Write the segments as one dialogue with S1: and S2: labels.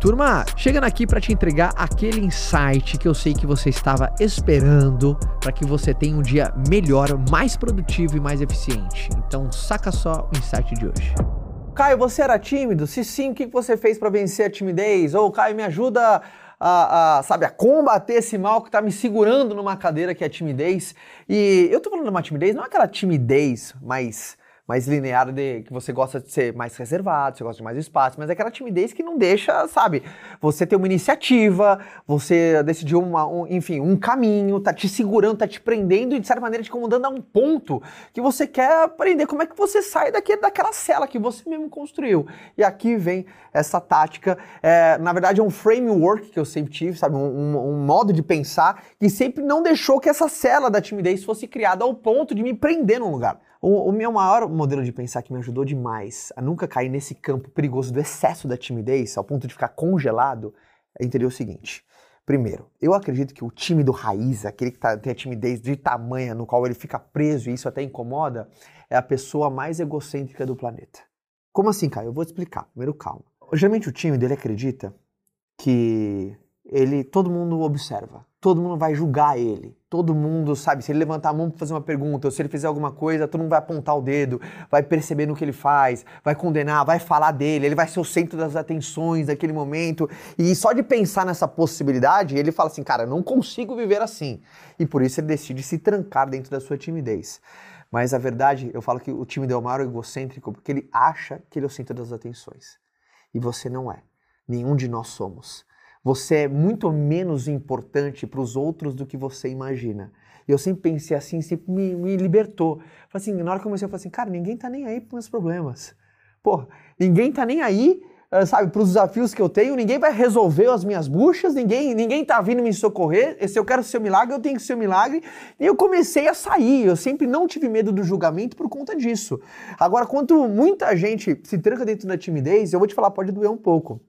S1: Turma, chegando aqui para te entregar aquele insight que eu sei que você estava esperando para que você tenha um dia melhor, mais produtivo e mais eficiente. Então, saca só o insight de hoje.
S2: Caio, você era tímido? Se sim, o que você fez para vencer a timidez? Ou Caio, me ajuda a, a, sabe, a combater esse mal que está me segurando numa cadeira que é a timidez. E eu tô falando de uma timidez, não é aquela timidez mais mais linear de que você gosta de ser mais reservado, você gosta de mais espaço, mas é aquela timidez que não deixa, sabe, você ter uma iniciativa, você decidiu uma, um, enfim, um caminho, tá te segurando, tá te prendendo e de certa maneira te incomodando a um ponto que você quer aprender como é que você sai daquele, daquela cela que você mesmo construiu. E aqui vem essa tática, é, na verdade é um framework que eu sempre tive, sabe, um, um, um modo de pensar que sempre não deixou que essa cela da timidez fosse criada ao ponto de me prender num lugar. O, o, meu maior modelo de pensar que me ajudou demais a nunca cair nesse campo perigoso do excesso da timidez, ao ponto de ficar congelado, é entender o seguinte. Primeiro, eu acredito que o tímido raiz, aquele que tá, tem a timidez de tamanha no qual ele fica preso e isso até incomoda, é a pessoa mais egocêntrica do planeta. Como assim, Caio? Eu vou te explicar. Primeiro, calma. Geralmente o tímido, ele acredita que ele todo mundo observa todo mundo vai julgar ele. Todo mundo, sabe, se ele levantar a mão para fazer uma pergunta, ou se ele fizer alguma coisa, todo mundo vai apontar o dedo, vai perceber no que ele faz, vai condenar, vai falar dele, ele vai ser o centro das atenções daquele momento. E só de pensar nessa possibilidade, ele fala assim, cara, não consigo viver assim. E por isso ele decide se trancar dentro da sua timidez. Mas a verdade, eu falo que o tímido é o maior egocêntrico porque ele acha que ele é o centro das atenções. E você não é. Nenhum de nós somos. Você é muito menos importante para os outros do que você imagina. E eu sempre pensei assim, sempre me, me libertou. Falei assim, na hora que eu comecei, eu falei assim, cara, ninguém tá nem aí para meus problemas. Pô, ninguém tá nem aí, ah, sabe, para os desafios que eu tenho, ninguém vai resolver as minhas buchas, ninguém, ninguém tá vindo me socorrer. Se eu quero ser milagre, eu tenho que ser milagre. E eu comecei a sair. Eu sempre não tive medo do julgamento por conta disso. Agora, quando muita gente se tranca dentro da timidez, eu vou te falar, pode doer um pouco.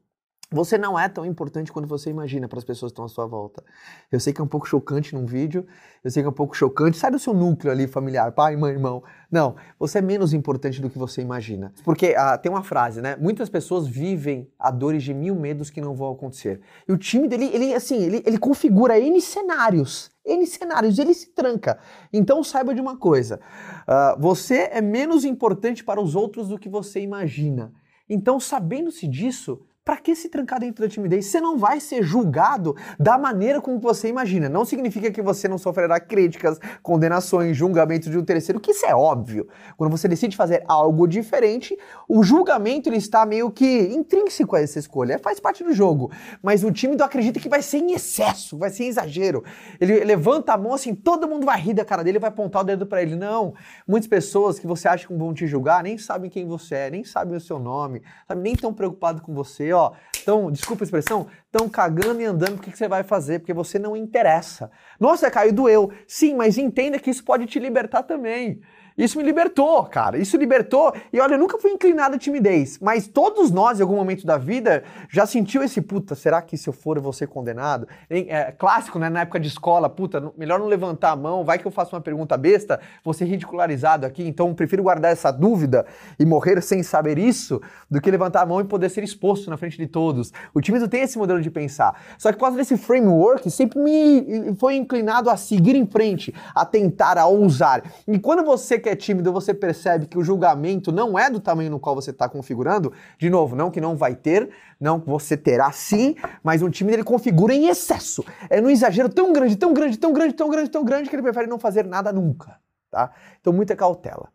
S2: Você não é tão importante quanto você imagina para as pessoas que estão à sua volta. Eu sei que é um pouco chocante num vídeo, eu sei que é um pouco chocante. Sai do seu núcleo ali familiar, pai, mãe, irmão. Não, você é menos importante do que você imagina. Porque ah, tem uma frase, né? Muitas pessoas vivem a dores de mil medos que não vão acontecer. E o time dele, ele assim, ele, ele configura N cenários. N cenários, ele se tranca. Então saiba de uma coisa: uh, você é menos importante para os outros do que você imagina. Então, sabendo-se disso, para que se trancar dentro da timidez? Você não vai ser julgado da maneira como você imagina. Não significa que você não sofrerá críticas, condenações, julgamentos de um terceiro, que isso é óbvio. Quando você decide fazer algo diferente, o julgamento ele está meio que intrínseco a essa escolha, faz parte do jogo. Mas o tímido acredita que vai ser em excesso, vai ser em exagero. Ele levanta a mão assim, todo mundo vai rir da cara dele, vai apontar o dedo para ele. Não. Muitas pessoas que você acha que vão te julgar nem sabem quem você é, nem sabem o seu nome, sabe, nem tão preocupado com você ó, estão, desculpa a expressão, estão cagando e andando, o que, que você vai fazer? Porque você não interessa. Nossa, Caio, doeu. Sim, mas entenda que isso pode te libertar também. Isso me libertou, cara. Isso libertou. E olha, eu nunca fui inclinado à timidez, mas todos nós, em algum momento da vida, já sentiu esse puta, será que se eu for eu vou ser condenado? É, clássico, né? Na época de escola, puta, melhor não levantar a mão, vai que eu faço uma pergunta besta, vou ser ridicularizado aqui, então prefiro guardar essa dúvida e morrer sem saber isso do que levantar a mão e poder ser exposto na frente de todos. O tímido tem esse modelo de pensar. Só que por causa desse framework, sempre me foi inclinado a seguir em frente, a tentar, a ousar. E quando você quer é tímido, você percebe que o julgamento não é do tamanho no qual você está configurando, de novo, não que não vai ter, não que você terá sim, mas um tímido ele configura em excesso. É num exagero tão grande, tão grande, tão grande, tão grande, tão grande que ele prefere não fazer nada nunca, tá? Então muita cautela.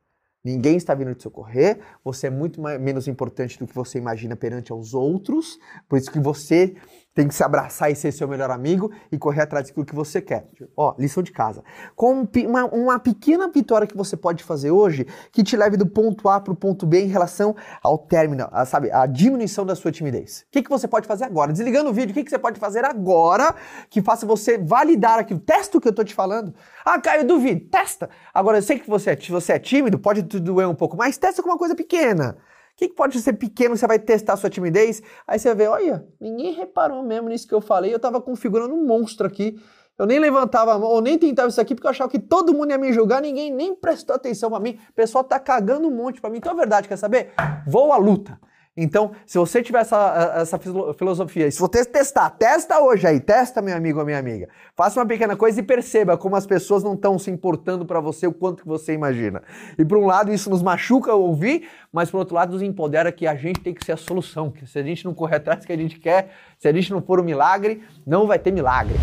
S2: Ninguém está vindo te socorrer, você é muito mais, menos importante do que você imagina perante aos outros, por isso que você tem que se abraçar e ser seu melhor amigo e correr atrás daquilo que você quer. Ó, lição de casa. Com uma, uma pequena vitória que você pode fazer hoje que te leve do ponto A para o ponto B em relação ao término, a, sabe, a diminuição da sua timidez. O que, que você pode fazer agora? Desligando o vídeo, o que, que você pode fazer agora que faça você validar aquilo? Testa o que eu tô te falando. Ah, Caio, duvido. Testa. Agora, eu sei que você é, você é tímido, pode doer um pouco, mas testa com uma coisa pequena. O que, que, pode ser pequeno, você vai testar a sua timidez, aí você ver, olha, ninguém reparou mesmo nisso que eu falei, eu tava configurando um monstro aqui. Eu nem levantava a mão, ou nem tentava isso aqui, porque eu achava que todo mundo ia me julgar, ninguém nem prestou atenção para mim. O pessoal tá cagando um monte para mim. Então é verdade, quer saber? Vou à luta. Então, se você tiver essa, essa filosofia, se você testar, testa hoje aí, testa, meu amigo ou minha amiga. Faça uma pequena coisa e perceba como as pessoas não estão se importando para você o quanto que você imagina. E por um lado, isso nos machuca ouvir, mas por outro lado, nos empodera que a gente tem que ser a solução. Que se a gente não correr atrás do que a gente quer, se a gente não for o um milagre, não vai ter milagre.